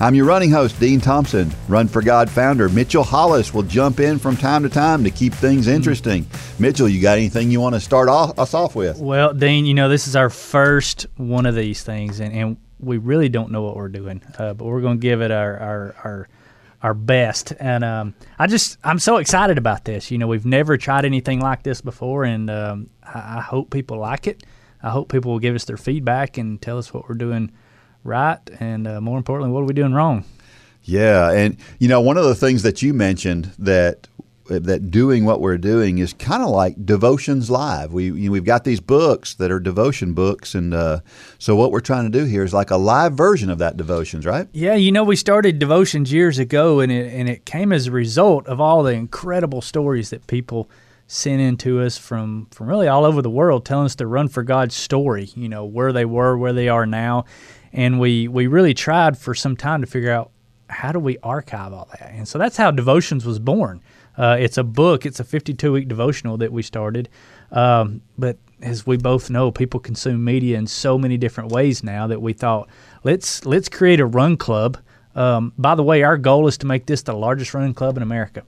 I'm your running host, Dean Thompson. Run for God founder Mitchell Hollis will jump in from time to time to keep things interesting. Mitchell, you got anything you want to start off, us off with? Well, Dean, you know, this is our first one of these things, and, and we really don't know what we're doing, uh, but we're going to give it our, our, our our best. And um, I just I'm so excited about this. You know, we've never tried anything like this before, and um, I, I, hope people like it. I hope people will give us their feedback and tell us what we're doing right, and uh, more importantly, what are we doing wrong? Yeah, and you know, one of the things that you mentioned that that doing what we're doing is kind of like devotions live. We you know, we've got these books that are devotion books, and uh, so what we're trying to do here is like a live version of that devotions, right? Yeah, you know, we started devotions years ago, and it and it came as a result of all the incredible stories that people sent in to us from from really all over the world, telling us to run for God's story. You know, where they were, where they are now, and we we really tried for some time to figure out how do we archive all that. And so that's how devotions was born. Uh, it's a book it's a 52 week devotional that we started. Um, but as we both know people consume media in so many different ways now that we thought let's let's create a run club. Um, by the way our goal is to make this the largest running club in america.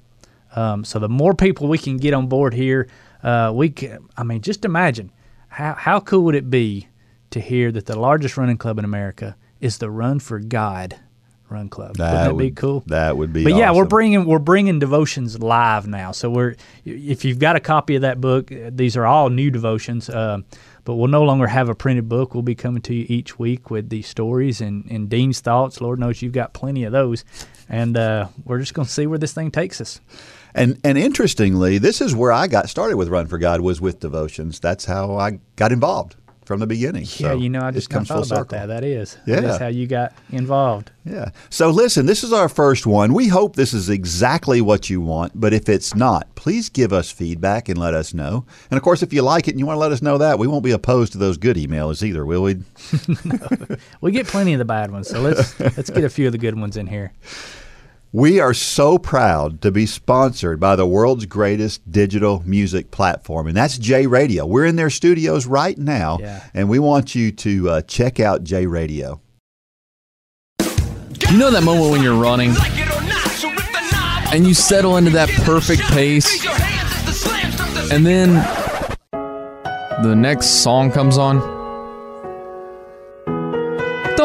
Um, so the more people we can get on board here uh, we can i mean just imagine how, how cool would it be to hear that the largest running club in America is the Run for God Run Club. That Wouldn't that would, be cool? That would be. But awesome. yeah, we're bringing we're bringing devotions live now. So we're if you've got a copy of that book, these are all new devotions. Uh, but we'll no longer have a printed book. We'll be coming to you each week with these stories and, and Dean's thoughts. Lord knows you've got plenty of those, and uh, we're just going to see where this thing takes us. And and interestingly, this is where I got started with Run for God was with devotions. That's how I got involved from the beginning. Yeah, so you know, I just comes thought full about circle. that. That is, yeah, that's how you got involved. Yeah. So listen, this is our first one. We hope this is exactly what you want, but if it's not, please give us feedback and let us know. And of course, if you like it and you want to let us know that, we won't be opposed to those good emails either, will we? no, we get plenty of the bad ones, so let's let's get a few of the good ones in here. We are so proud to be sponsored by the world's greatest digital music platform, and that's J Radio. We're in their studios right now, yeah. and we want you to uh, check out J Radio. You know that moment when you're running and you settle into that perfect pace, and then the next song comes on?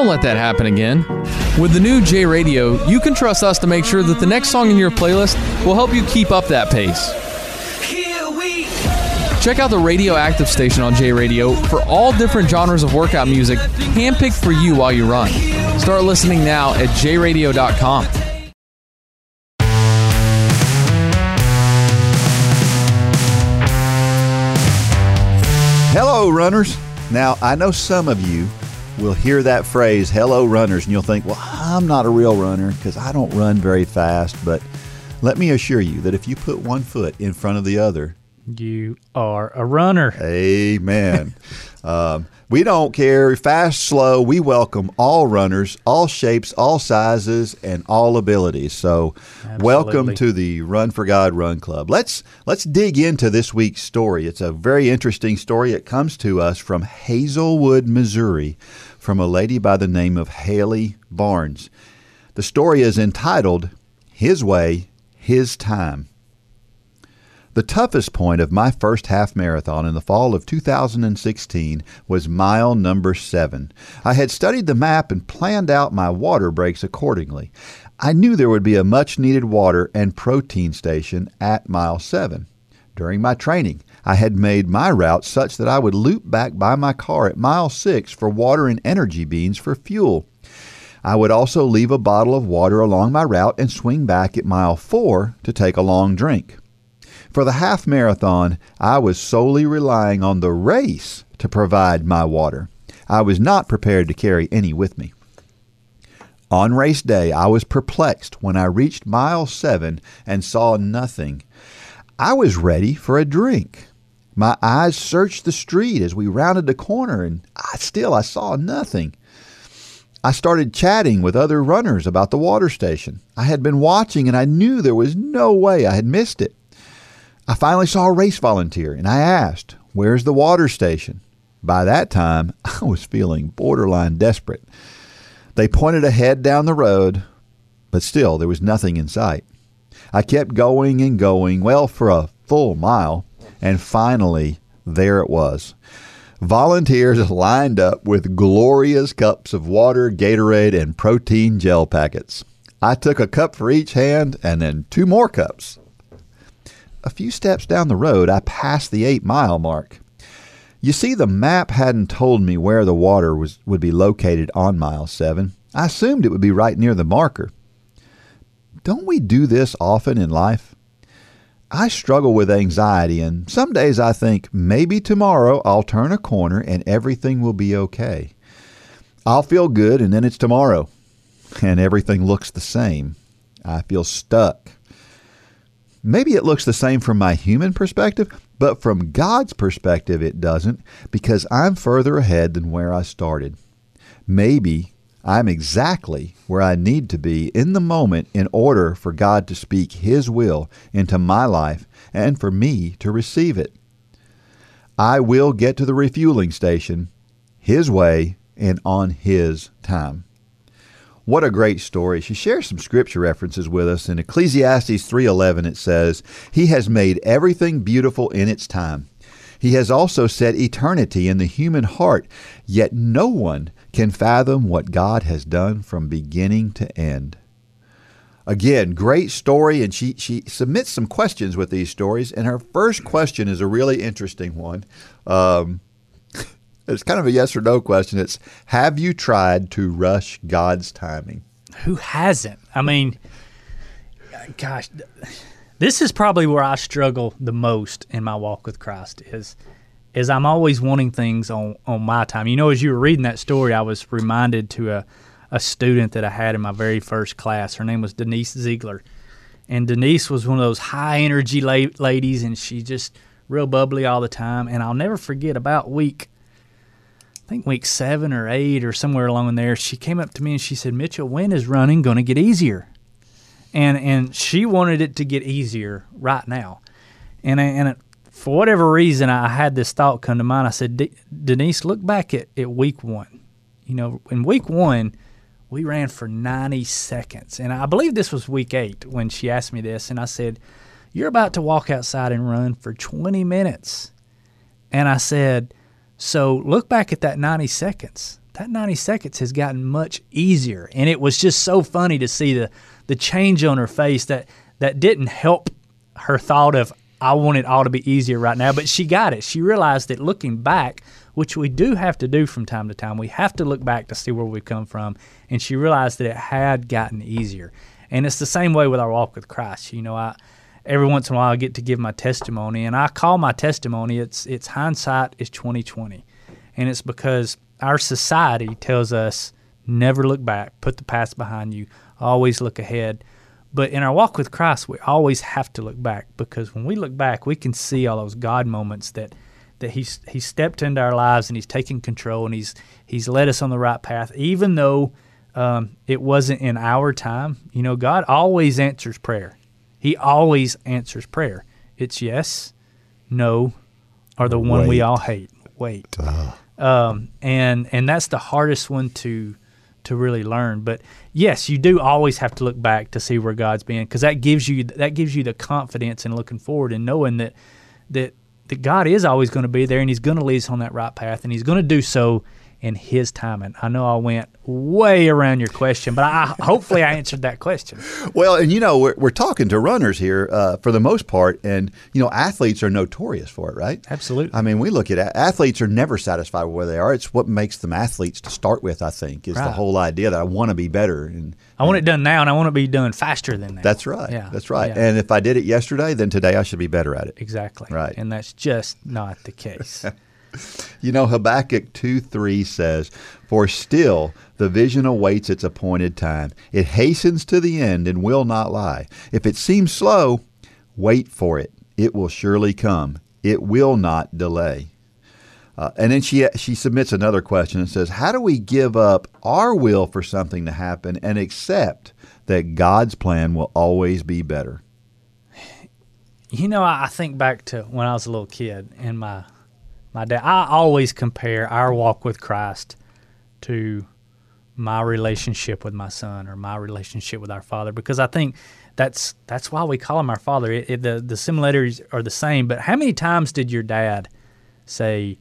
Don't let that happen again. With the new J Radio, you can trust us to make sure that the next song in your playlist will help you keep up that pace. Check out the Radioactive station on J Radio for all different genres of workout music handpicked for you while you run. Start listening now at jradio.com. Hello, runners. Now, I know some of you will hear that phrase, hello, runners, and you'll think, well, I'm not a real runner because I don't run very fast. But let me assure you that if you put one foot in front of the other, you are a runner. Amen. um, we don't care, fast, slow. We welcome all runners, all shapes, all sizes, and all abilities. So, Absolutely. welcome to the Run for God Run Club. Let's let's dig into this week's story. It's a very interesting story. It comes to us from Hazelwood, Missouri, from a lady by the name of Haley Barnes. The story is entitled "His Way, His Time." The toughest point of my first half marathon in the fall of 2016 was mile number seven. I had studied the map and planned out my water breaks accordingly. I knew there would be a much needed water and protein station at mile seven. During my training, I had made my route such that I would loop back by my car at mile six for water and energy beans for fuel. I would also leave a bottle of water along my route and swing back at mile four to take a long drink. For the half marathon, I was solely relying on the race to provide my water. I was not prepared to carry any with me. On race day, I was perplexed when I reached mile seven and saw nothing. I was ready for a drink. My eyes searched the street as we rounded the corner, and I, still I saw nothing. I started chatting with other runners about the water station. I had been watching, and I knew there was no way I had missed it. I finally saw a race volunteer, and I asked, Where's the water station? By that time, I was feeling borderline desperate. They pointed ahead down the road, but still there was nothing in sight. I kept going and going, well, for a full mile, and finally there it was. Volunteers lined up with glorious cups of water, Gatorade, and protein gel packets. I took a cup for each hand and then two more cups. A few steps down the road, I passed the eight mile mark. You see, the map hadn't told me where the water was, would be located on mile 7. I assumed it would be right near the marker. Don't we do this often in life? I struggle with anxiety, and some days I think maybe tomorrow I'll turn a corner and everything will be okay. I'll feel good, and then it's tomorrow, and everything looks the same. I feel stuck. Maybe it looks the same from my human perspective, but from God's perspective, it doesn't because I'm further ahead than where I started. Maybe I'm exactly where I need to be in the moment in order for God to speak His will into my life and for me to receive it. I will get to the refueling station His way and on His time. What a great story. She shares some scripture references with us. In Ecclesiastes 3:11 it says, "He has made everything beautiful in its time. He has also set eternity in the human heart, yet no one can fathom what God has done from beginning to end." Again, great story, and she, she submits some questions with these stories. And her first question is a really interesting one. Um, it's kind of a yes or no question. It's Have you tried to rush God's timing? Who hasn't? I mean, gosh, this is probably where I struggle the most in my walk with Christ is is I'm always wanting things on, on my time. You know, as you were reading that story, I was reminded to a, a student that I had in my very first class. Her name was Denise Ziegler. And Denise was one of those high energy la- ladies, and she just real bubbly all the time. And I'll never forget about week think week seven or eight or somewhere along there, she came up to me and she said, Mitchell, when is running going to get easier? And and she wanted it to get easier right now. And and for whatever reason, I had this thought come to mind. I said, Denise, look back at, at week one. You know, in week one, we ran for 90 seconds. And I believe this was week eight when she asked me this. And I said, You're about to walk outside and run for 20 minutes. And I said, so look back at that 90 seconds. That 90 seconds has gotten much easier. And it was just so funny to see the, the change on her face that, that didn't help her thought of, I want it all to be easier right now. But she got it. She realized that looking back, which we do have to do from time to time, we have to look back to see where we've come from. And she realized that it had gotten easier. And it's the same way with our walk with Christ. You know, I every once in a while I get to give my testimony, and I call my testimony it's it's hindsight is twenty twenty, and it's because our society tells us never look back, put the past behind you, always look ahead. But in our walk with Christ, we always have to look back because when we look back, we can see all those God moments that that he's he stepped into our lives and he's taken control and he's he's led us on the right path, even though um, it wasn't in our time. You know, God always answers prayer. He always answers prayer. It's yes, no, or the one Wait. we all hate. Wait. Um, and and that's the hardest one to to really learn. But yes, you do always have to look back to see where God's been because that gives you that gives you the confidence in looking forward and knowing that that that God is always going to be there and He's going to lead us on that right path and He's going to do so in His timing. I know I went way around your question, but I hopefully I answered that question. Well, and you know we're, we're talking to runners here uh, for the most part, and you know athletes are notorious for it, right? Absolutely. I mean, we look at athletes are never satisfied with where they are. It's what makes them athletes to start with. I think is right. the whole idea that I want to be better and. I want it done now, and I want to be done faster than that. That's right. Yeah, that's right. Yeah. And if I did it yesterday, then today I should be better at it. Exactly. Right. And that's just not the case. You know, Habakkuk 2 3 says, For still the vision awaits its appointed time. It hastens to the end and will not lie. If it seems slow, wait for it. It will surely come. It will not delay. Uh, and then she she submits another question and says, "How do we give up our will for something to happen and accept that God's plan will always be better?" You know, I think back to when I was a little kid and my my dad. I always compare our walk with Christ to my relationship with my son or my relationship with our father because I think that's that's why we call him our father. It, it, the the similarities are the same. But how many times did your dad say,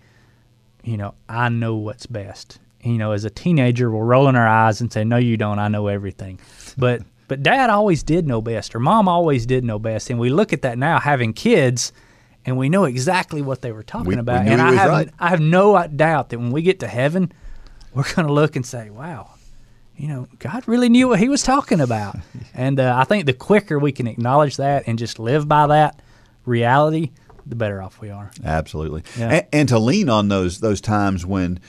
you know, I know what's best? You know, as a teenager, we're rolling our eyes and say, "No, you don't. I know everything." But but dad always did know best, or mom always did know best. And we look at that now, having kids, and we know exactly what they were talking We- we about. knew and I have right. I have no doubt that when we get to heaven, we're going to look and say, "Wow, you know, God really knew what He was talking about." and uh, I think the quicker we can acknowledge that and just live by that reality, the better off we are. Absolutely. Yeah. And, and to lean on those those times when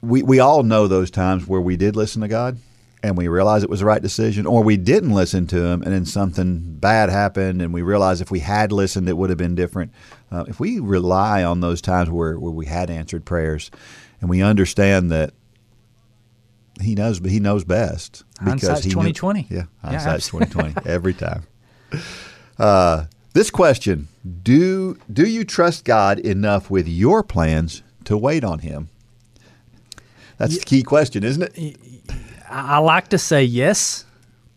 we we all know those times where we did listen to God and we realized it was the right decision, or we didn't listen to Him and then something bad happened, and we realized if we had listened, it would have been different. Uh, if we rely on those times where, where we had answered prayers, and we understand that He knows, but He knows best Hindsight's He knew- 20/20. Yeah, hindsight's twenty twenty every time. Uh, this question: Do do you trust God enough with your plans to wait on Him? That's the key question, isn't it? I, like to say yes,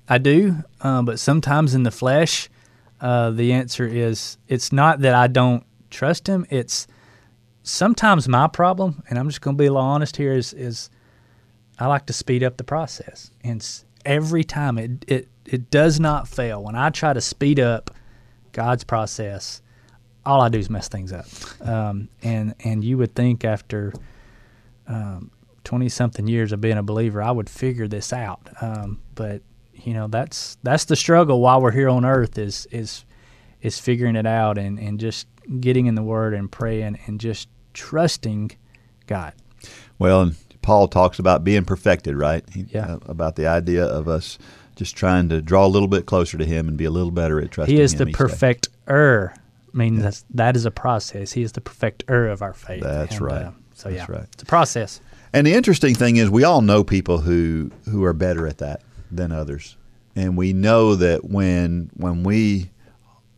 I do, um, but sometimes in the flesh, uh, the answer is it's not that I don't trust him. It's sometimes my problem, and I'm just going to be a little honest here. Is is I like to speed up the process, and every time it it it does not fail. When I try to speed up God's process, all I do is mess things up. Um, and and you would think after twenty something years of being a believer, I would figure this out. Um, but you know, that's that's the struggle while we're here on earth is is is figuring it out and, and just getting in the Word and praying and just trusting God. Well, and Paul talks about being perfected, right? He, Yeah. uh, about the idea of us just trying to draw a little bit closer to Him and be a little better at trusting He is Him the day. perfecter. I mean, that's, that is a process. He is the perfecter of our faith. That's And, right. uh, so That's yeah, right. it's a process. And the interesting thing is, we all know people who who are better at that than others, and we know that when when we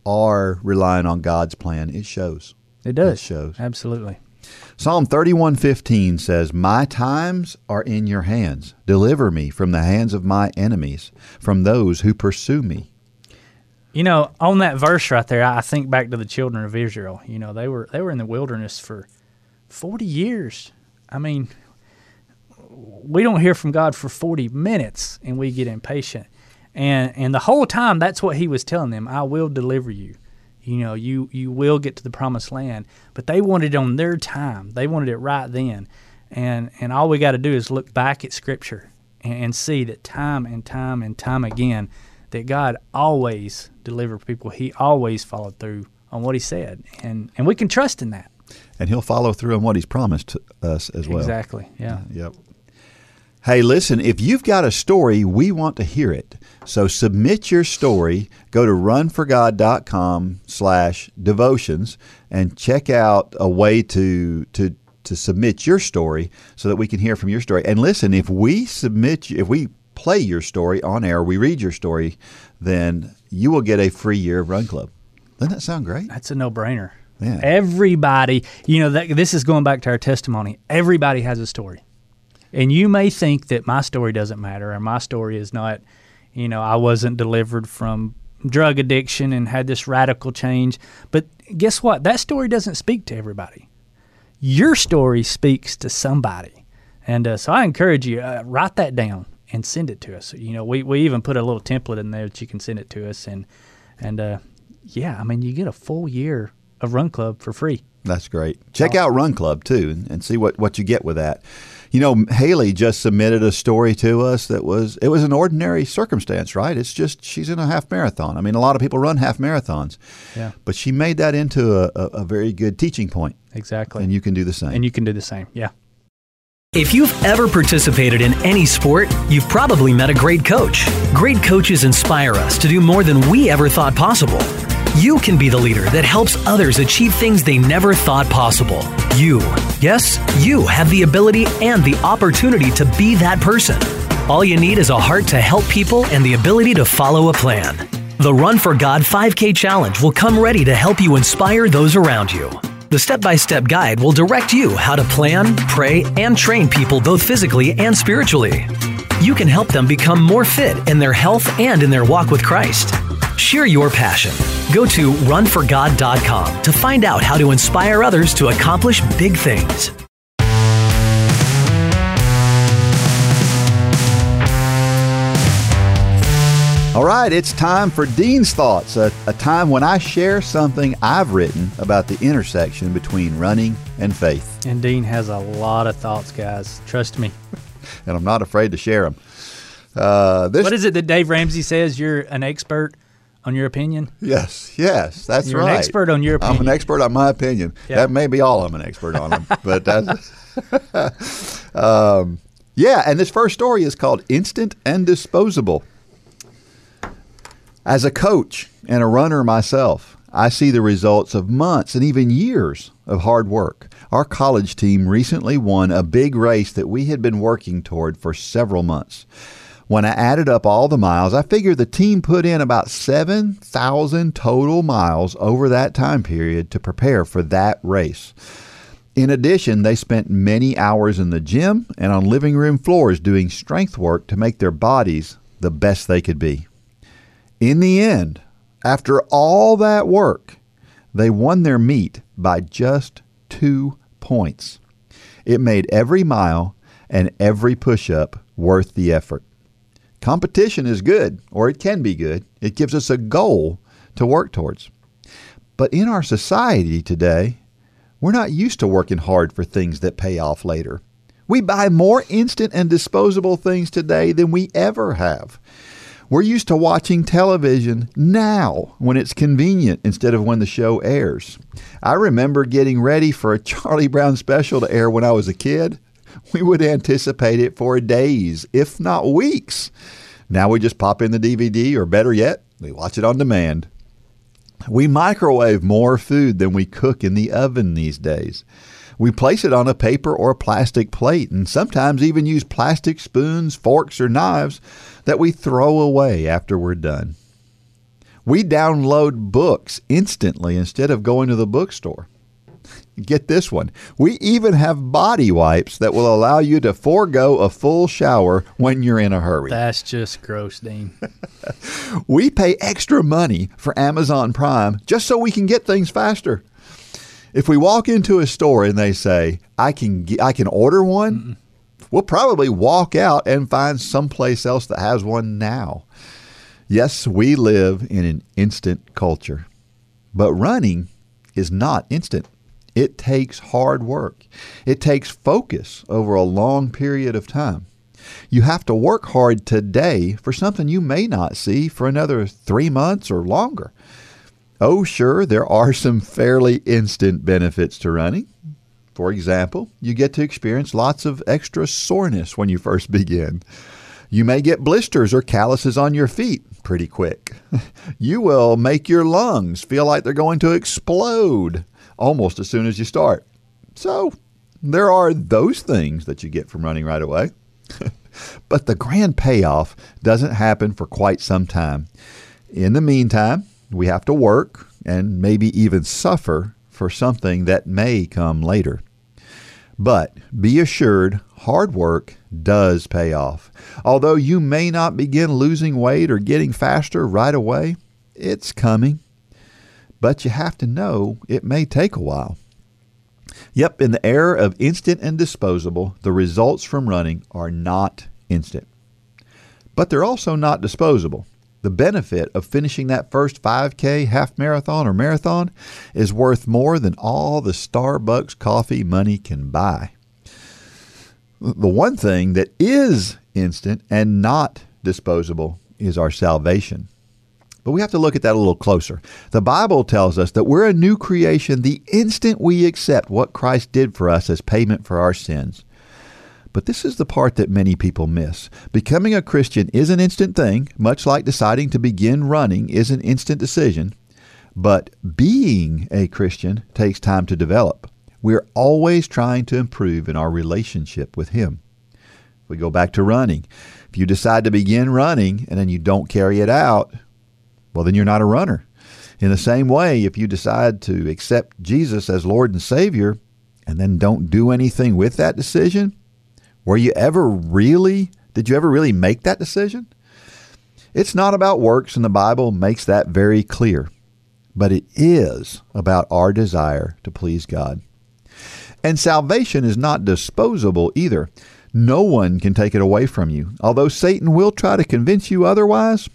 are relying on God's plan, it shows. It does. It shows. Absolutely. Psalm thirty one fifteen says, "My times are in your hands. Deliver me from the hands of my enemies, from those who pursue me." You know, on that verse right there, I think back to the children of Israel. You know, they were they were in the wilderness for forty years. I mean, we don't hear from God for forty minutes, and we get impatient. And and the whole time, that's what He was telling them: "I will deliver you." You know, you you will get to the promised land. But they wanted it on their time. They wanted it right then. And and all we got to do is look back at Scripture and, and see that time and time and time again that God always delivered people. He always followed through on what He said, and and we can trust in that. And He'll follow through on what He's promised us as well. Exactly. Yeah. Yep. Hey, listen, if you've got a story, we want to hear it. So submit your story. Go to runforgod.com slash devotions and check out a way to, to, to submit your story so that we can hear from your story. And listen, if we submit, if we play your story on air, we read your story, then you will get a free year of Run Club. Doesn't that sound great? That's a no-brainer. Yeah. Everybody, you know, that, this is going back to our testimony. Everybody has a story, and you may think that my story doesn't matter, or my story is not. You know, I wasn't delivered from drug addiction and had this radical change. But guess what? That story doesn't speak to everybody. Your story speaks to somebody, and uh, so I encourage you uh, write that down and send it to us. You know, we, we even put a little template in there that you can send it to us, and and uh, yeah, I mean, you get a full year of Run Club for free. That's great. Check out Run Club too and, and see what, what you get with that. You know, Haley just submitted a story to us that was it was an ordinary circumstance, right? It's just she's in a half marathon. I mean, a lot of people run half marathons, Yeah. but she made that into a, a, a very good teaching point exactly. And you can do the same. and you can do the same. Yeah. If you've ever participated in any sport, you've probably met a great coach. Great coaches inspire us to do more than we ever thought possible. You can be the leader that helps others achieve things they never thought possible. You, yes, you have the ability and the opportunity to be that person. All you need is a heart to help people and the ability to follow a plan. The Run for God 5K Challenge will come ready to help you inspire those around you. The step by step guide will direct you how to plan, pray, and train people both physically and spiritually. You can help them become more fit in their health and in their walk with Christ. Share your passion. Go to runforgod.com to find out how to inspire others to accomplish big things. All right, it's time for Dean's Thoughts, a, a time when I share something I've written about the intersection between running and faith. And Dean has a lot of thoughts, guys. Trust me. And I'm not afraid to share them. Uh, this, What is it that Dave Ramsey says? You're an expert on your opinion. Yes, yes, that's You're an right. expert on your I'm an expert on my opinion. Yeah. That may be all I'm an expert on but that's um, yeah. And this first story is called "Instant and Disposable." As a coach and a runner myself, I see the results of months and even years of hard work. Our college team recently won a big race that we had been working toward for several months. When I added up all the miles, I figured the team put in about 7,000 total miles over that time period to prepare for that race. In addition, they spent many hours in the gym and on living room floors doing strength work to make their bodies the best they could be. In the end, after all that work, they won their meet by just two points. It made every mile and every push up worth the effort. Competition is good, or it can be good. It gives us a goal to work towards. But in our society today, we're not used to working hard for things that pay off later. We buy more instant and disposable things today than we ever have. We're used to watching television now when it's convenient instead of when the show airs. I remember getting ready for a Charlie Brown special to air when I was a kid. We would anticipate it for days, if not weeks. Now we just pop in the DVD, or better yet, we watch it on demand. We microwave more food than we cook in the oven these days. We place it on a paper or a plastic plate and sometimes even use plastic spoons, forks, or knives that we throw away after we're done. We download books instantly instead of going to the bookstore. Get this one. We even have body wipes that will allow you to forego a full shower when you're in a hurry. That's just gross, Dean. We pay extra money for Amazon Prime just so we can get things faster. If we walk into a store and they say, "I can I can order one," we'll probably walk out and find someplace else that has one now. Yes, we live in an instant culture. But running is not instant. It takes hard work. It takes focus over a long period of time. You have to work hard today for something you may not see for another three months or longer. Oh, sure, there are some fairly instant benefits to running. For example, you get to experience lots of extra soreness when you first begin. You may get blisters or calluses on your feet pretty quick. You will make your lungs feel like they're going to explode almost as soon as you start. So, there are those things that you get from running right away. but the grand payoff doesn't happen for quite some time. In the meantime, we have to work and maybe even suffer for something that may come later. But be assured, hard work does pay off. Although you may not begin losing weight or getting faster right away, it's coming. But you have to know it may take a while. Yep, in the era of instant and disposable, the results from running are not instant. But they're also not disposable. The benefit of finishing that first 5K, half marathon, or marathon is worth more than all the Starbucks coffee money can buy. The one thing that is instant and not disposable is our salvation. But we have to look at that a little closer. The Bible tells us that we're a new creation the instant we accept what Christ did for us as payment for our sins. But this is the part that many people miss. Becoming a Christian is an instant thing, much like deciding to begin running is an instant decision. But being a Christian takes time to develop. We're always trying to improve in our relationship with Him. If we go back to running, if you decide to begin running and then you don't carry it out, well, then you're not a runner. In the same way, if you decide to accept Jesus as Lord and Savior and then don't do anything with that decision, were you ever really, did you ever really make that decision? It's not about works, and the Bible makes that very clear. But it is about our desire to please God. And salvation is not disposable either. No one can take it away from you. Although Satan will try to convince you otherwise,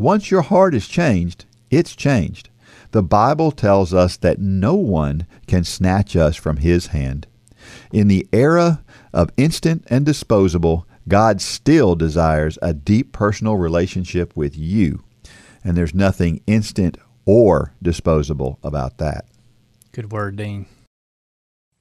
once your heart is changed, it's changed. The Bible tells us that no one can snatch us from his hand. In the era of instant and disposable, God still desires a deep personal relationship with you. And there's nothing instant or disposable about that. Good word, Dean.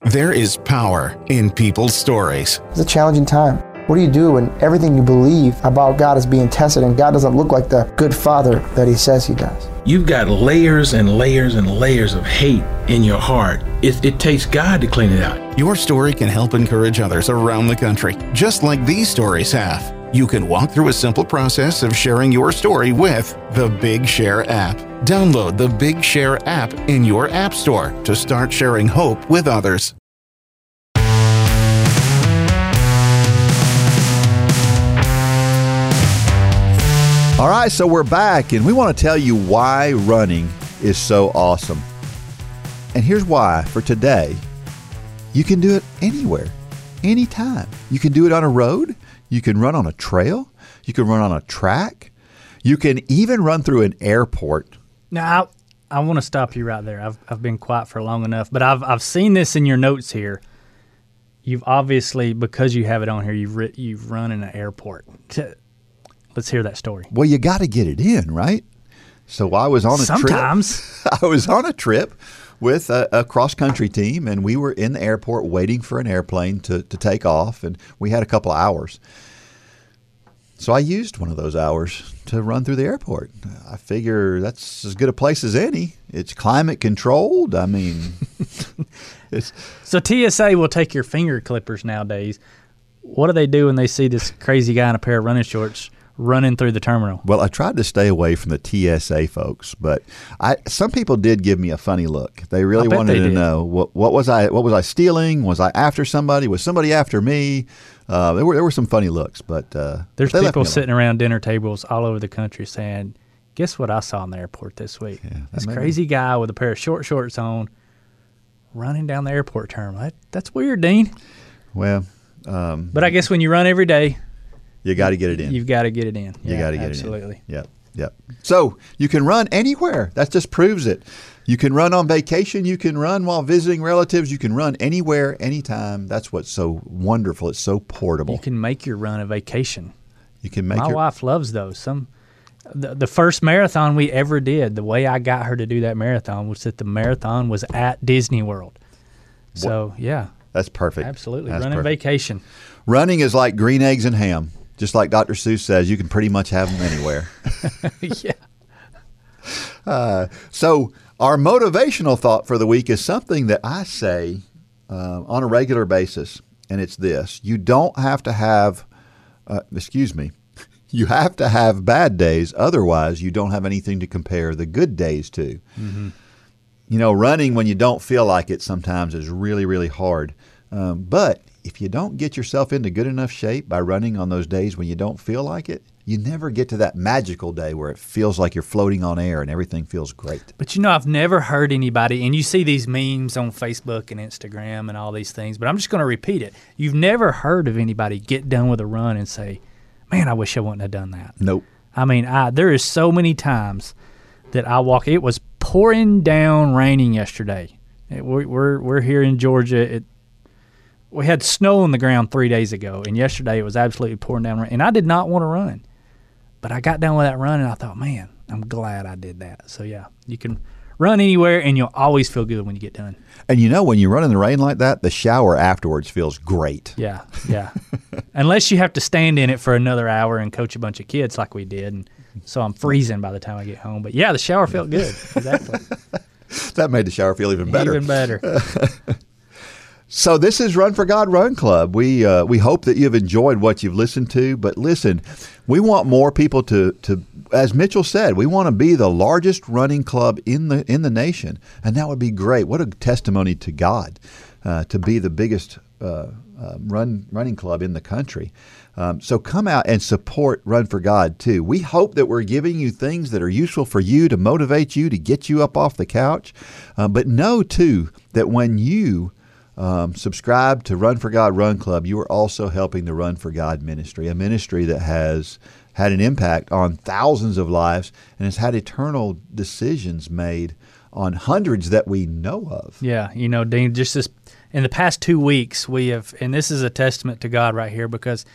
There is power in people's stories. It's a challenging time. What do you do when everything you believe about God is being tested and God doesn't look like the good father that he says he does? You've got layers and layers and layers of hate in your heart. It, it takes God to clean it out. Your story can help encourage others around the country, just like these stories have. You can walk through a simple process of sharing your story with the Big Share app. Download the Big Share app in your App Store to start sharing hope with others. All right, so we're back, and we want to tell you why running is so awesome. And here's why for today you can do it anywhere, anytime. You can do it on a road, you can run on a trail, you can run on a track, you can even run through an airport. Now, I, I want to stop you right there. I've, I've been quiet for long enough, but I've, I've seen this in your notes here. You've obviously, because you have it on here, you've, ri- you've run in an airport. Let's hear that story. Well, you got to get it in, right? So I was on a Sometimes. trip. I was on a trip with a, a cross country team, and we were in the airport waiting for an airplane to, to take off, and we had a couple of hours. So I used one of those hours to run through the airport. I figure that's as good a place as any. It's climate controlled. I mean, it's So TSA will take your finger clippers nowadays. What do they do when they see this crazy guy in a pair of running shorts running through the terminal? Well, I tried to stay away from the TSA folks, but I some people did give me a funny look. They really wanted they to did. know what what was I what was I stealing? Was I after somebody? Was somebody after me? Uh, there were there were some funny looks, but uh, There's people sitting around dinner tables all over the country saying, "Guess what I saw in the airport this week? that this be- crazy guy with a pair of short shorts on, running down the airport terminal. That, that's weird, Dean. Well, um, But I guess when you run every day, you got to get it in. you've got to get it in. You Yeah, got to get absolutely. it in. Absolutely. Yep. Yep. So you can run anywhere. That just proves it. You can run on vacation. You can run while visiting relatives. You can run anywhere, anytime. That's what's so wonderful. It's so portable. You can make your run a vacation. You can make My your wife loves those. Some the, the first marathon we ever did, the way I got her to do that marathon was that the marathon was at Disney World. So yeah, That's perfect. absolutely That's running perfect. vacation. Running is like green eggs and ham. Just like Dr. Seuss says, you can pretty much have them anywhere. yeah. so, our motivational thought for the week is something that I say uh, on a regular basis, and it's this you don't have to have, uh, excuse me, you have to have bad days. Otherwise, you don't have anything to compare the good days to. You know, running when you don't feel like it sometimes is really, really hard. Um, but if you don't get yourself into good enough shape by running on those days when you don't feel like it, you never get to that magical day where it feels like you're floating on air and everything feels great. But you know, I've never heard anybody, and you see these memes on Facebook and Instagram and all these things, but I'm just going to repeat it. You've never heard of anybody get done with a run and say, Man, I wish I wouldn't have done that. Nope. I mean, I, there is so many times that I walk. It was pouring down, raining yesterday. It- we're, we're we're here in Georgia. It we had snow on the ground three days ago, and yesterday it was absolutely pouring down. And I did not want to run, but I got down with that run, and I thought, man, I'm glad I did that. So yeah, you can run anywhere, and you'll always feel good when you get done. And you know, when you run in the rain like that, the shower afterwards feels great. Yeah, yeah. Unless you have to stand in it for another hour and coach a bunch of kids like we did, and so I'm freezing by the time I get home. But yeah, the shower felt good. Exactly. that made the shower feel even better. Even better. So this is Run for God Run Club. We uh, we hope that you've enjoyed what you've listened to. But listen, we want more people to to as Mitchell said, we want to be the largest running club in the in the nation, and that would be great. What a testimony to God uh, to be the biggest uh, uh, run running club in the country. Um, so come out and support Run for God too. We hope that we're giving you things that are useful for you to motivate you to get you up off the couch. Uh, but know too that when you um, subscribe to Run for God Run Club, you are also helping the Run for God ministry, a ministry that has had an impact on thousands of lives and has had eternal decisions made on hundreds that we know of. Yeah, you know, Dean, just this in the past two weeks, we have, and this is a testament to God right here because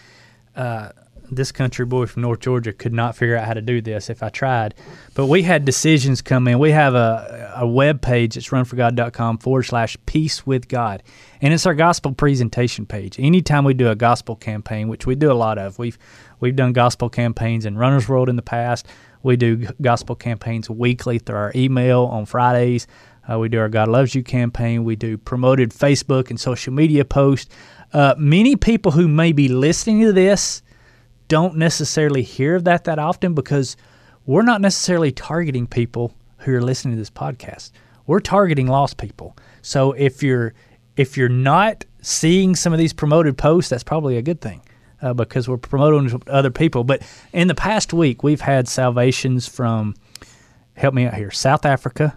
uh, this country boy from North Georgia could not figure out how to do this if I tried. But we had decisions come in. We have a, a web page. It's runforgod.com forward slash peace with God. And it's our gospel presentation page. Anytime we do a gospel campaign, which we do a lot of, we've, we've done gospel campaigns in Runner's World in the past. We do gospel campaigns weekly through our email on Fridays. Uh, we do our God Loves You campaign. We do promoted Facebook and social media posts. Uh, many people who may be listening to this don't necessarily hear of that that often because we're not necessarily targeting people who are listening to this podcast. We're targeting lost people. So if you're if you're not seeing some of these promoted posts, that's probably a good thing uh, because we're promoting other people. But in the past week, we've had salvations from help me out here, South Africa,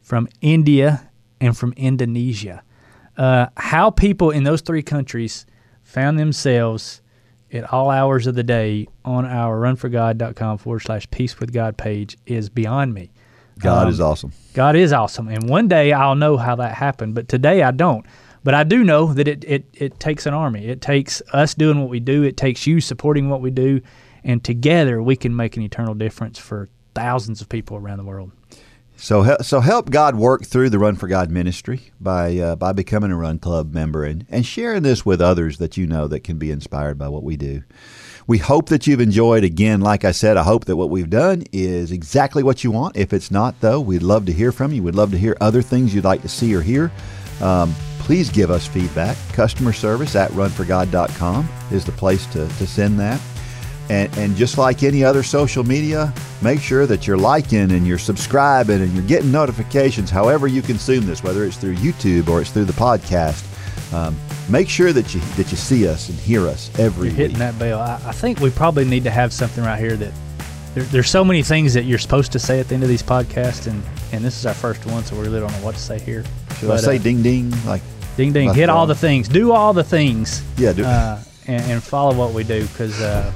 from India, and from Indonesia. Uh, how people in those three countries found themselves at all hours of the day on our runforgod.com forward slash peace with God page is beyond me. God um, is awesome. God is awesome. And one day I'll know how that happened, but today I don't. But I do know that it, it, it takes an army. It takes us doing what we do, it takes you supporting what we do, and together we can make an eternal difference for thousands of people around the world. So, so help God work through the Run for God ministry by uh, by becoming a Run Club member and, and sharing this with others that you know that can be inspired by what we do. We hope that you've enjoyed. Again, like I said, I hope that what we've done is exactly what you want. If it's not, though, we'd love to hear from you. We'd love to hear other things you'd like to see or hear. Um, please give us feedback. Customer service at runforgod.com is the place to, to send that. And, and just like any other social media, make sure that you're liking and you're subscribing and you're getting notifications however you consume this, whether it's through YouTube or it's through the podcast. Um, make sure that you that you see us and hear us every you're hitting week. that bell. I, I, think we probably need to have something right here that there, there's so many things that you're supposed to say at the end of these podcasts, and, and this is our first one, so we really don't know what to say here. Should but, I say uh, ding ding like ding ding? Hit all the things, do all the things. Yeah, do uh, and, and, follow what we do because. Uh,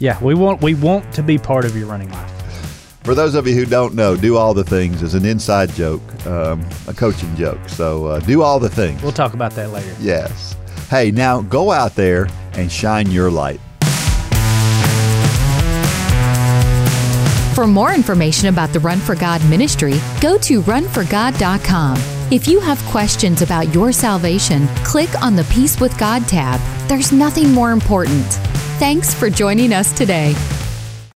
yeah, we want we want to be part of your running life. For those of you who don't know, do all the things is an inside joke, um, a coaching joke. So uh, do all the things. We'll talk about that later. Yes. Hey, now go out there and shine your light. For more information about the Run for God ministry, go to runforgod.com. If you have questions about your salvation, click on the Peace with God tab. There's nothing more important. Thanks for joining us today.